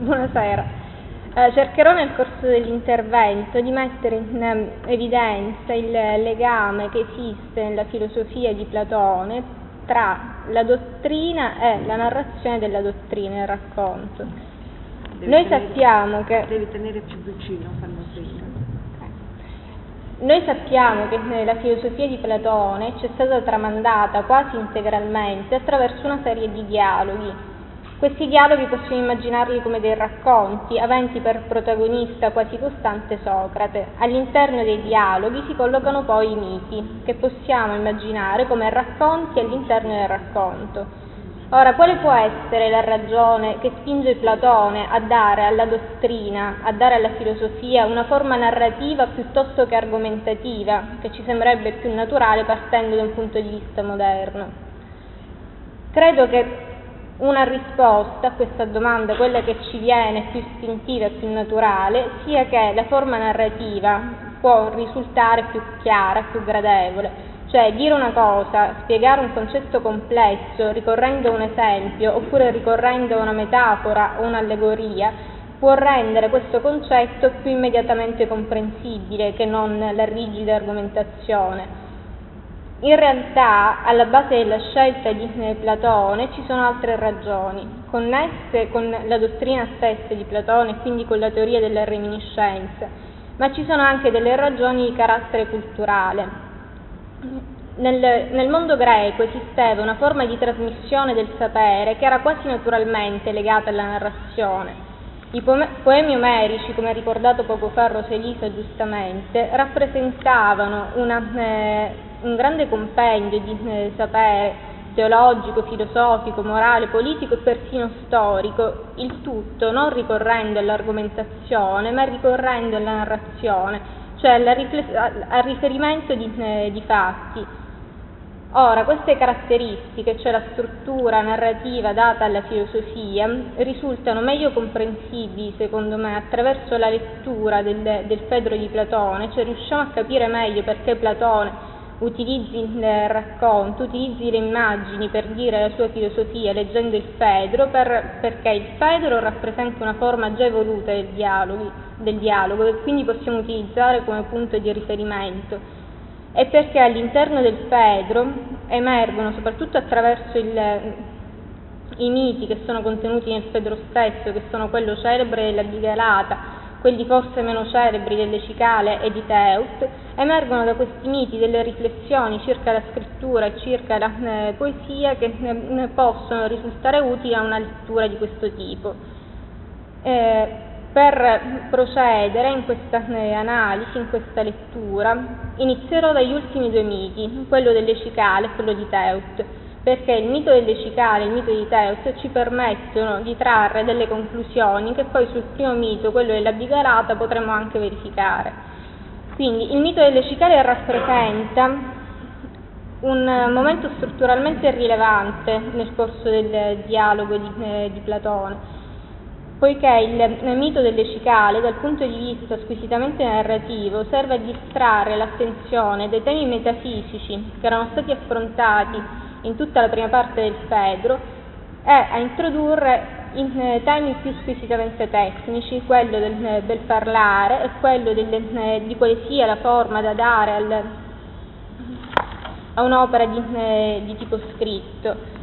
Buonasera. Eh, cercherò nel corso dell'intervento di mettere in ehm, evidenza il legame che esiste nella filosofia di Platone tra la dottrina e la narrazione della dottrina, il racconto. Devi Noi tenere- sappiamo che Devi tenere più vicino quando sento. Noi sappiamo che nella filosofia di Platone ci è stata tramandata quasi integralmente attraverso una serie di dialoghi. Questi dialoghi possiamo immaginarli come dei racconti, aventi per protagonista quasi costante Socrate. All'interno dei dialoghi si collocano poi i miti, che possiamo immaginare come racconti all'interno del racconto. Ora, quale può essere la ragione che spinge Platone a dare alla dottrina, a dare alla filosofia una forma narrativa piuttosto che argomentativa, che ci sembrerebbe più naturale partendo da un punto di vista moderno? Credo che una risposta a questa domanda, quella che ci viene più istintiva e più naturale, sia che la forma narrativa può risultare più chiara, più gradevole, cioè dire una cosa, spiegare un concetto complesso ricorrendo a un esempio oppure ricorrendo a una metafora o un'allegoria può rendere questo concetto più immediatamente comprensibile che non la rigida argomentazione. In realtà, alla base della scelta di Platone ci sono altre ragioni, connesse con la dottrina stessa di Platone e quindi con la teoria delle reminiscenze, ma ci sono anche delle ragioni di carattere culturale. Nel, nel, mondo greco esisteva una forma di trasmissione del sapere che era quasi naturalmente legata alla narrazione. I poemi omerici, come ha ricordato poco fa Roselisa giustamente, rappresentavano una, eh, un grande compendio di eh, sapere teologico, filosofico, morale, politico e persino storico, il tutto non ricorrendo all'argomentazione, ma ricorrendo alla narrazione, cioè alla rifless- al riferimento di, eh, di fatti. Ora, queste caratteristiche, cioè la struttura narrativa data alla filosofia, risultano meglio comprensibili, secondo me, attraverso la lettura del, del Fedro di Platone, cioè riusciamo a capire meglio perché Platone utilizzi il racconto, utilizzi le immagini per dire la sua filosofia leggendo il Fedro, per, perché il Fedro rappresenta una forma già evoluta del dialogo, del dialogo e quindi possiamo utilizzare come punto di riferimento. E perché all'interno del Fedro emergono, soprattutto attraverso il, i miti che sono contenuti nel Fedro stesso, che sono quello celebre della Bigalata, quelli forse meno celebri delle Cicale e di Teut, emergono da questi miti delle riflessioni circa la scrittura e circa la eh, poesia che eh, possono risultare utili a una lettura di questo tipo. Eh, per procedere in questa eh, analisi, in questa lettura, inizierò dagli ultimi due miti, quello delle Cicale e quello di Teut, perché il mito delle Cicale il mito di Teut ci permettono di trarre delle conclusioni che poi sul primo mito, quello della Bigarata, potremo anche verificare. Quindi il mito delle Cicale rappresenta un momento strutturalmente rilevante nel corso del dialogo di, eh, di Platone poiché il mito delle cicale, dal punto di vista squisitamente narrativo, serve a distrarre l'attenzione dai temi metafisici che erano stati affrontati in tutta la prima parte del Fedro e a introdurre in eh, temi più squisitamente tecnici, quello del, eh, del parlare e quello del, eh, di quale sia la forma da dare al, a un'opera di, di, tipo scritto.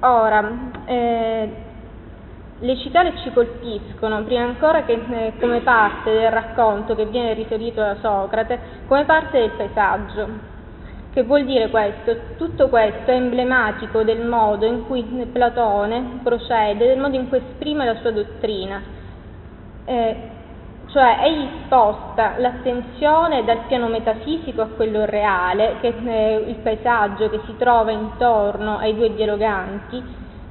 Ora, eh, le cicale ci colpiscono, prima ancora che come parte del racconto che viene riferito da Socrate, come parte del paesaggio. Che vuol dire questo? Tutto questo è emblematico del modo in cui Platone procede, del modo in cui esprime la sua dottrina. Eh, cioè egli sposta l'attenzione dal piano metafisico a quello reale, che è eh, il paesaggio che si trova intorno ai due dialoganti,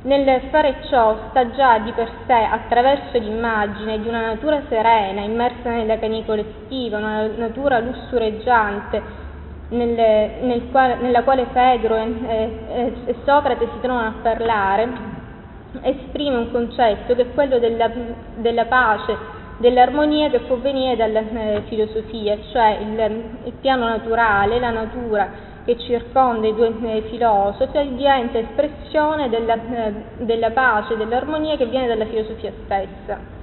nel fare ciò sta già di per sé, attraverso l'immagine di una natura serena, immersa nella canicola estiva, una natura lussureggiante, nel, nel quale, nella quale Fedro e, e, e, Socrate si trovano a parlare, esprime un concetto che è quello della, della pace, dell'armonia che può venire dalla eh, filosofia, cioè il, il piano naturale, la natura che circonda i due eh, filosofi diventa espressione della, eh, della pace, dell'armonia che viene dalla filosofia stessa.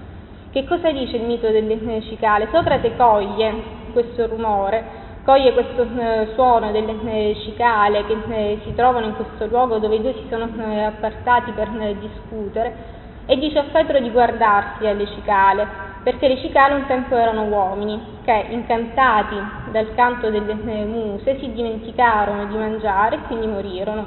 Che cosa dice il mito del cicale? Socrate coglie questo rumore, coglie questo eh, suono delle eh, cicale che eh, si trovano in questo luogo dove i due si sono appartati per discutere e dice a Fedro di guardarsi alle cicale perché le cicale un tempo erano uomini che, incantati dal canto delle muse, si dimenticarono di mangiare e quindi morirono.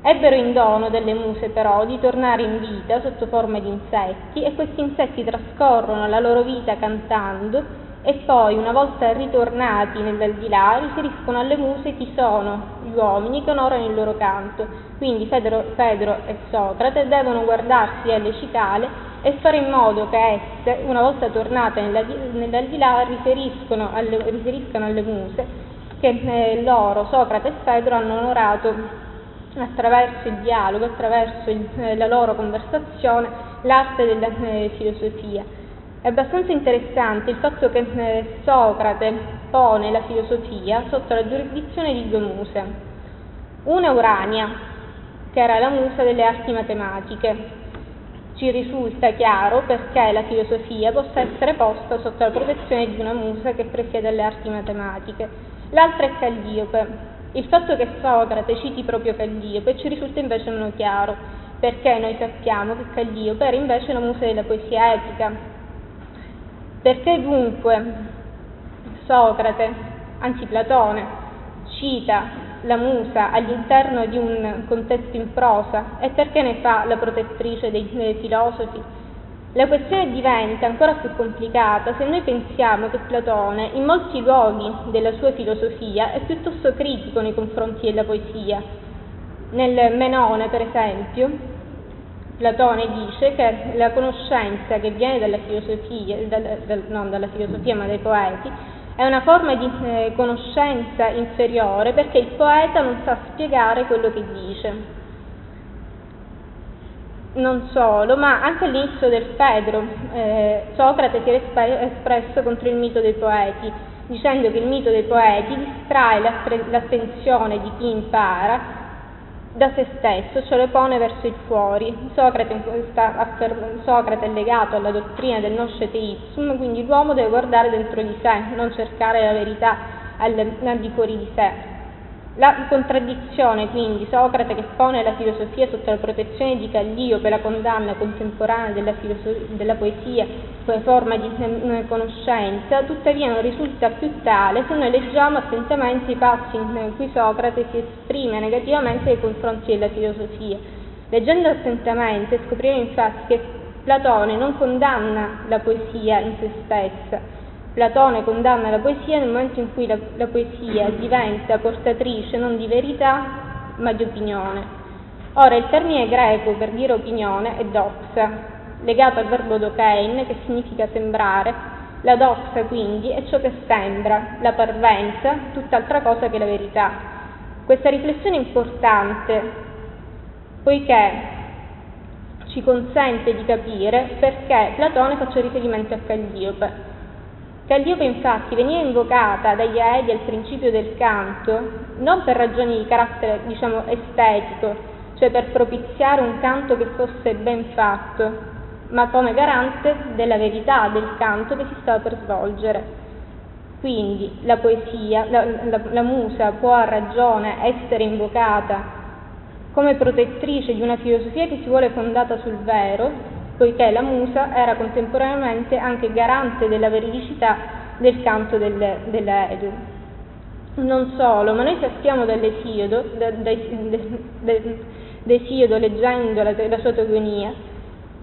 Ebbero in dono delle muse però di tornare in vita sotto forma di insetti e questi insetti trascorrono la loro vita cantando e poi, una volta ritornati nell'aldilà, riferiscono alle muse chi sono gli uomini che onorano il loro canto. Quindi Fedro, Fedro e Socrate devono guardarsi alle cicale e fare in modo che esse, una volta tornate nell'aldilà, riferiscano alle, riferiscano alle muse che eh, loro, Socrate e Fedro, hanno onorato attraverso il dialogo, attraverso il, eh, la loro conversazione, l'arte della eh, filosofia. È abbastanza interessante il fatto che eh, Socrate pone la filosofia sotto la giurisdizione di due muse. Una Urania, che era la musa delle arti matematiche, ci risulta chiaro perché la filosofia possa essere posta sotto la protezione di una musa che presiede le arti matematiche. L'altra è Calliope. Il fatto che Socrate citi proprio Calliope ci risulta invece meno chiaro, perché noi sappiamo che Calliope era invece la musa della poesia epica. Perché dunque Socrate, anzi Platone, cita la musa all'interno di un contesto in prosa e perché ne fa la protettrice dei, dei filosofi? La questione diventa ancora più complicata se noi pensiamo che Platone in molti luoghi della sua filosofia è piuttosto critico nei confronti della poesia. Nel Menone, per esempio, Platone dice che la conoscenza che viene dalla filosofia, dal, dal, non dalla filosofia ma dai poeti, è una forma di eh, conoscenza inferiore perché il poeta non sa spiegare quello che dice. Non solo, ma anche all'inizio del Fedro eh, Socrate si era espresso contro il mito dei poeti, dicendo che il mito dei poeti distrae l'attenzione di chi impara da se stesso, cioè lo pone verso il fuori. Socrate, affer- Socrate, è legato alla dottrina del noscete ipsum, quindi l'uomo deve guardare dentro di sé, non cercare la verità al, al di fuori di sé. La contraddizione, quindi, Socrate che pone la filosofia sotto la protezione di Calliope, la condanna contemporanea della, della poesia come forma di eh, conoscenza, tuttavia non risulta più tale se noi leggiamo attentamente i passi in cui Socrate si esprime negativamente nei confronti della filosofia. Leggendo attentamente scopriremo infatti che Platone non condanna la poesia in se stessa, Platone condanna la poesia nel momento in cui la, la poesia diventa portatrice non di verità ma di opinione. Ora il termine greco per dire opinione è doxa, legato al verbo dokein che significa sembrare. La doxa quindi è ciò che sembra, la parvenza, tutt'altra cosa che la verità. Questa riflessione è importante poiché ci consente di capire perché Platone faccia riferimento a Calliope. Calliope infatti veniva invocata dagli Aedi al principio del canto non per ragioni di carattere diciamo estetico, cioè per propiziare un canto che fosse ben fatto, ma come garante della verità del canto che si stava per svolgere. Quindi la poesia, la, la, la musa può a ragione essere invocata come protettrice di una filosofia che si vuole fondata sul vero, poiché la musa era contemporaneamente anche garante della veridicità del canto del, dell'Edu. Non solo, ma noi sappiamo dall'Esiodo, da, da, da, d'Esiodo leggendo la, la sua teogonia,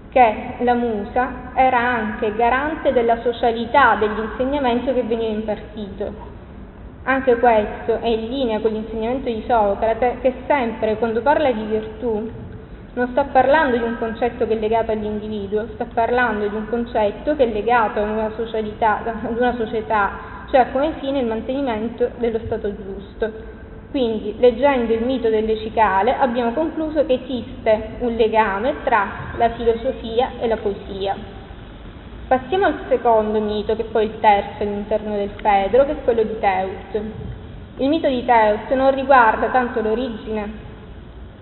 che la musa era anche garante della socialità dell'insegnamento che veniva impartito. Anche questo è in linea con l'insegnamento di Socrate che sempre quando parla di virtù non sta parlando di un concetto che è legato all'individuo, sta parlando di un concetto che è legato ad una, socialità, ad una società, cioè come fine il mantenimento dello stato giusto. Quindi, leggendo il mito delle cicale, abbiamo concluso che esiste un legame tra la filosofia e la poesia. Passiamo al secondo mito, che è poi il terzo all'interno del Fedro, che è quello di Teut. Il mito di Teus non riguarda tanto l'origine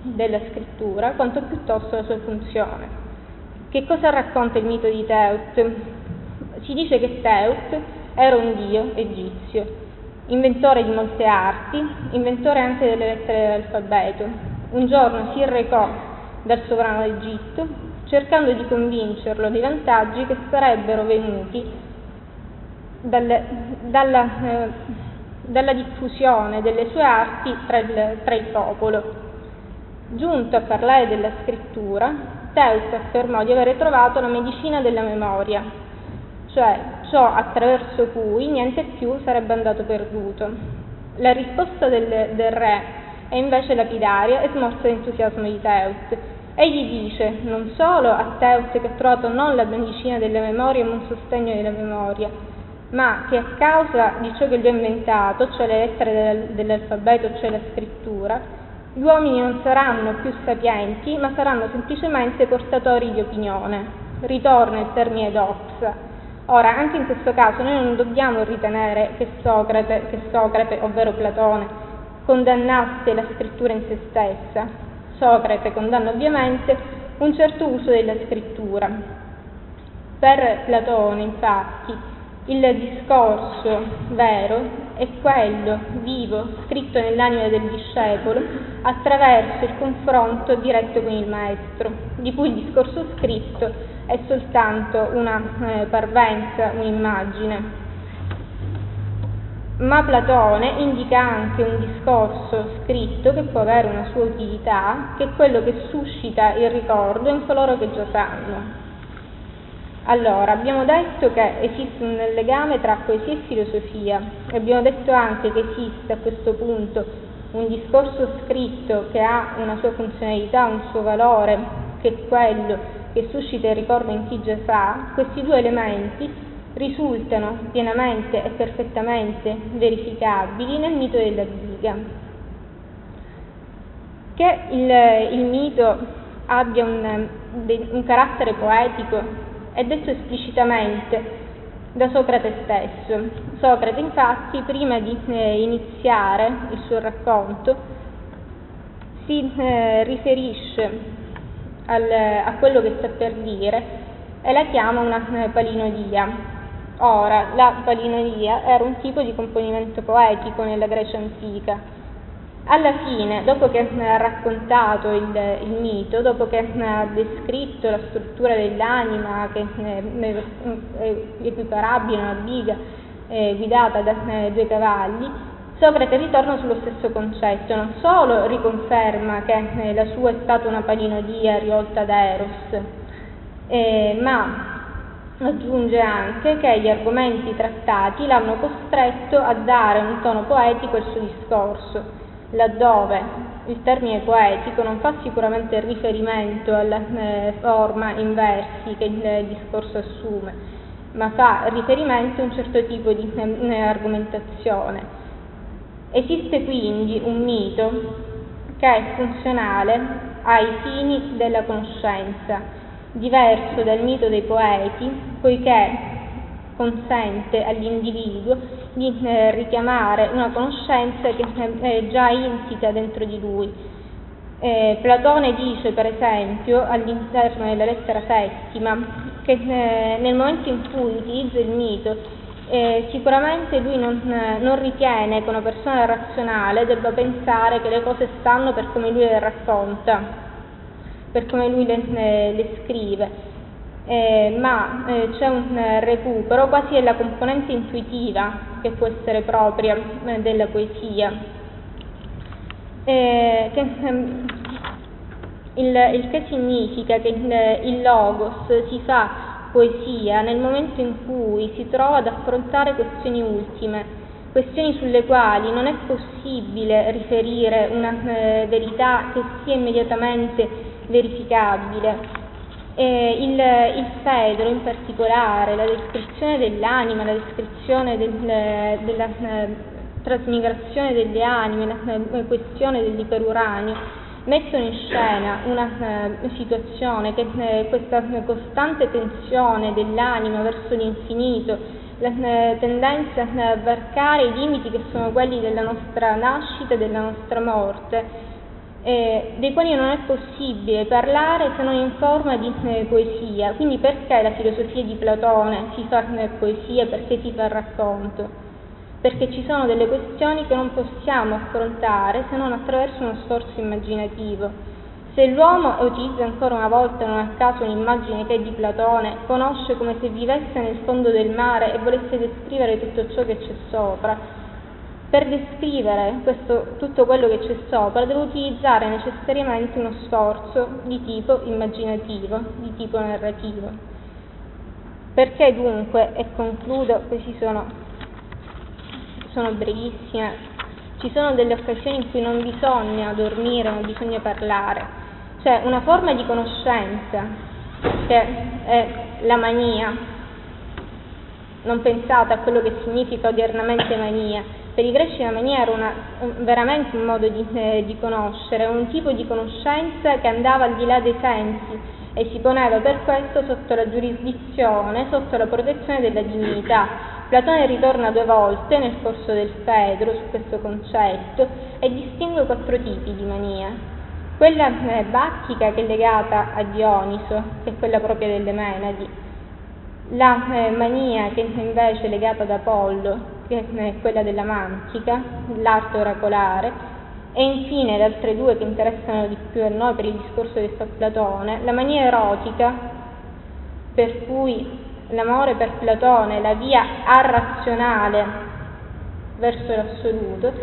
della scrittura quanto piuttosto la sua funzione. Che cosa racconta il mito di Teut? Si dice che Teut era un dio egizio, inventore di molte arti, inventore anche delle lettere dell'alfabeto. Un giorno si recò dal sovrano d'Egitto cercando di convincerlo dei vantaggi che sarebbero venuti dalle, dalla, eh, dalla, diffusione delle sue arti tra il, tra il popolo. Giunto a parlare della scrittura, Teus affermò di avere trovato la medicina della memoria, cioè ciò attraverso cui niente più sarebbe andato perduto. La risposta del, del re è invece lapidaria e smorza l'entusiasmo di Teus. Egli dice non solo a Teus che ha trovato non la medicina della memoria ma un sostegno della memoria, ma che a causa di ciò che lui ha inventato, cioè le lettere dell'alfabeto, cioè la scrittura, gli uomini non saranno più sapienti, ma saranno semplicemente portatori di opinione. Ritorna il termine dox. Ora, anche in questo caso noi non dobbiamo ritenere che Socrate, che Socrate ovvero Platone, condannasse la scrittura in se stessa. Socrate condanna ovviamente un certo uso della scrittura. Per Platone, infatti, il discorso vero è quello vivo, scritto nell'anima del discepolo, attraverso il confronto diretto con il maestro, di cui il discorso scritto è soltanto una eh, parvenza, un'immagine. Ma Platone indica anche un discorso scritto che può avere una sua utilità, che è quello che suscita il ricordo in coloro che già sanno, allora, abbiamo detto che esiste un legame tra poesia e filosofia e abbiamo detto anche che esiste a questo punto un discorso scritto che ha una sua funzionalità, un suo valore, che è quello che suscita il ricordo in chi già sa, questi due elementi risultano pienamente e perfettamente verificabili nel mito della diga. Che il, il mito abbia un, un carattere poetico è detto esplicitamente da Socrate stesso. Socrate infatti prima di eh, iniziare il suo racconto si eh, riferisce al, a quello che sta per dire e la chiama una eh, palinodia. Ora, la palinodia era un tipo di componimento poetico nella Grecia antica alla fine, dopo che ha raccontato il, il, mito, dopo che ha descritto la struttura dell'anima che è equiparabile a una biga eh, guidata da eh, due cavalli, Socrate ritorna sullo stesso concetto, non solo riconferma che eh, la sua è stata una palinodia rivolta ad Eros, eh, ma aggiunge anche che gli argomenti trattati l'hanno costretto a dare un tono poetico al suo discorso laddove il termine poetico non fa sicuramente riferimento alla eh, forma in versi che il discorso assume, ma fa riferimento a un certo tipo di eh, argomentazione. Esiste quindi un mito che è funzionale ai fini della conoscenza, diverso dal mito dei poeti, poiché consente all'individuo di eh, richiamare una conoscenza che è già insita dentro di lui. Eh, Platone dice, per esempio, all'interno della lettera settima, che eh, nel momento in cui utilizza il mito, eh, sicuramente lui non, eh, non, ritiene che una persona razionale debba pensare che le cose stanno per come lui le racconta, per come lui le, eh, le scrive eh, ma eh, c'è un eh, recupero quasi della componente intuitiva che può essere propria eh, della poesia. Eh, che, ehm, il, il, che significa che il, il logos si fa poesia nel momento in cui si trova ad affrontare questioni ultime, questioni sulle quali non è possibile riferire una eh, verità che sia immediatamente verificabile, eh, il, il, Fedro in particolare, la descrizione dell'anima, la descrizione del, della eh, trasmigrazione delle anime, la eh, questione dell'iperuranio, mettono in scena una eh, situazione che eh, questa costante tensione dell'anima verso l'infinito, la tendenza a varcare i limiti che sono quelli della nostra nascita e della nostra morte, eh, dei quali non è possibile parlare se non in forma di eh, poesia. Quindi perché la filosofia di Platone si fa eh, poesia, perché si fa racconto? Perché ci sono delle questioni che non possiamo affrontare se non attraverso uno sforzo immaginativo. Se l'uomo, e utilizza ancora una volta non a caso un'immagine che è di Platone, conosce come se vivesse nel fondo del mare e volesse descrivere tutto ciò che c'è sopra, per descrivere questo, tutto quello che c'è sopra deve utilizzare necessariamente uno sforzo di tipo immaginativo, di tipo narrativo. Perché dunque, e concludo, questi sono, sono brevissime, ci sono delle occasioni in cui non bisogna dormire, non bisogna parlare. C'è una forma di conoscenza che è la mania. Non pensate a quello che significa odiernamente mania, per i greci la mania era una, veramente un modo di, eh, di conoscere, un tipo di conoscenza che andava al di là dei sensi e si poneva per questo sotto la giurisdizione, sotto la protezione della dignità. Platone ritorna due volte nel corso del Fedro su questo concetto e distingue quattro tipi di mania. Quella eh, bacchica che è legata a Dioniso, che è quella propria delle Menadi, la eh, mania che invece è legata ad Apollo, quella della mantica, l'arte oracolare, e infine le altre due che interessano di più a noi per il discorso che fa Platone, la mania erotica, per cui l'amore per Platone è la via arrazionale verso l'assoluto,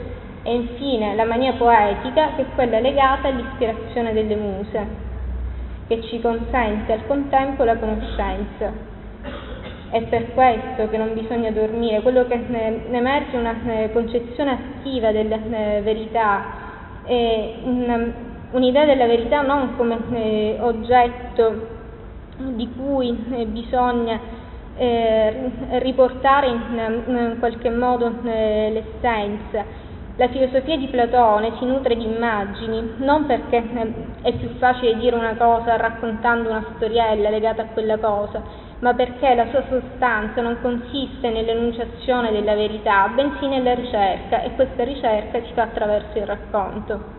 e infine la mania poetica, che è quella legata all'ispirazione delle muse, che ci consente al contempo la conoscenza. È per questo che non bisogna dormire, quello che ne emerge una eh, concezione attiva della eh, verità, un'idea della verità non come eh, oggetto di cui bisogna riportare in qualche modo l'essenza. La filosofia di Platone si nutre di immagini, non perché è più facile dire una cosa raccontando una storiella legata a quella cosa, ma perché la sua sostanza non consiste nell'enunciazione della verità, bensì nella ricerca e questa ricerca si fa attraverso il racconto.